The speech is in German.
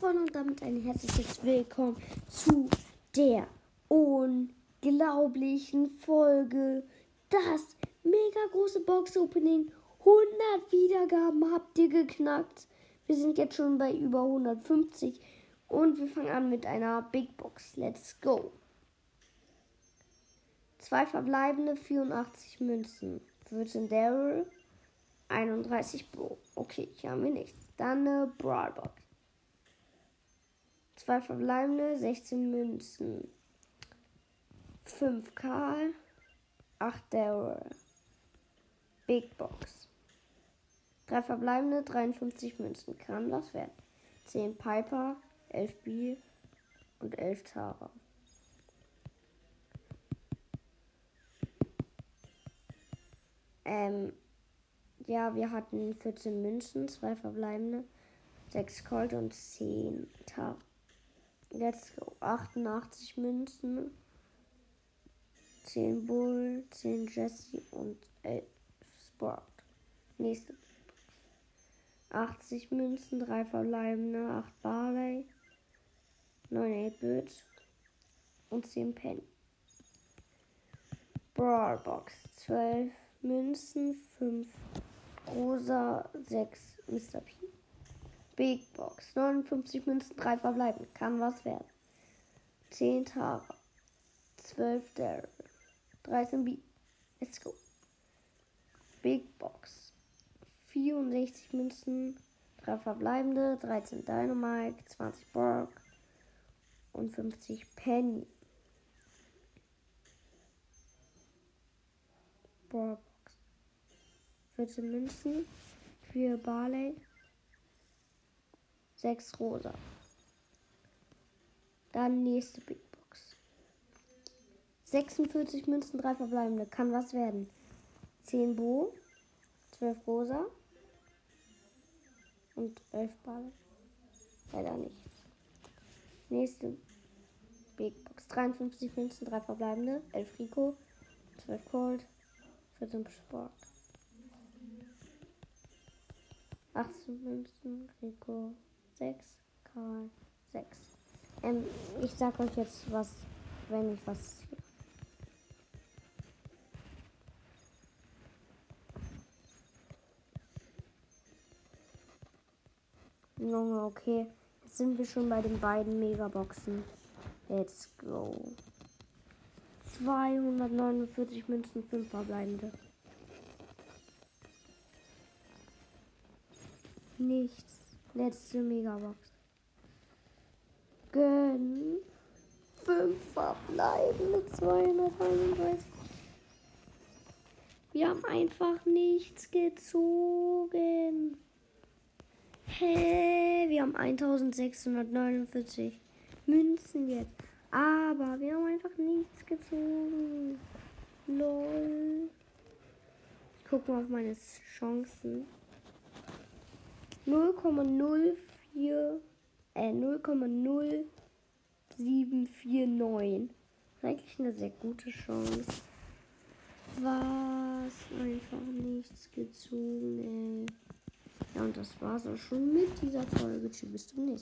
Freunde und damit ein herzliches Willkommen zu der unglaublichen Folge. Das mega große Box-Opening. 100 Wiedergaben habt ihr geknackt. Wir sind jetzt schon bei über 150 und wir fangen an mit einer Big Box. Let's go. Zwei verbleibende 84 Münzen. 14 Daryl, 31 Bo. Okay, hier haben wir nichts. Dann eine Brawlbox. Zwei verbleibende, 16 Münzen. 5 Karl, 8 Daryl. Big Box. Drei verbleibende, 53 Münzen. Kann das werden. 10 Piper, 11 B und 11 Tara. Ähm, ja, wir hatten 14 Münzen, zwei verbleibende, 6 Colt und 10 Tara. Jetzt 88 Münzen, 10 Bull, 10 Jesse und 11 Sport. Nächste. 80 Münzen, 3 verbleibende, 8 Barley, 9 8-Bit und 10 Penny. Brawlbox 12 Münzen, 5 Rosa, 6 Mr. P. Big Box 59 Münzen, 3 verbleiben. Kann was werden. 10 Tara, 12 Daryl, 13 B. Let's go. Big Box 64 Münzen, 3 verbleibende, 13 Dynamite, 20 Brock und 50 Penny. Brock 14 Münzen, 4 Barley, 6 Rosa. Dann nächste Big Box. 46 Münzen, 3 verbleibende. Kann was werden. 10 Bo, 12 Rosa und 11 Barley. Leider nicht. Nächste Big Box. 53 Münzen, 3 verbleibende. 11 Rico, 12 Cold, 14 Sport. 18 Münzen, Rico 6, Karl 6. Ähm, ich sag euch jetzt was, wenn ich was. Junge, okay. Jetzt sind wir schon bei den beiden Megaboxen. Let's go. 249 Münzen, 5 verbleibende. Nichts. Letzte Megabox. Gönn. 5 verbleibende 231. Wir haben einfach nichts gezogen. Hä? Wir haben 1649 Münzen jetzt. Aber wir haben einfach nichts gezogen. Lol. Ich gucke mal auf meine Chancen. 0,04 äh 0,0749. Eigentlich eine sehr gute Chance. Was? Einfach nichts gezogen, ey. Ja, und das war's auch schon mit dieser Folge. Tschüss, bis zum nächsten Mal.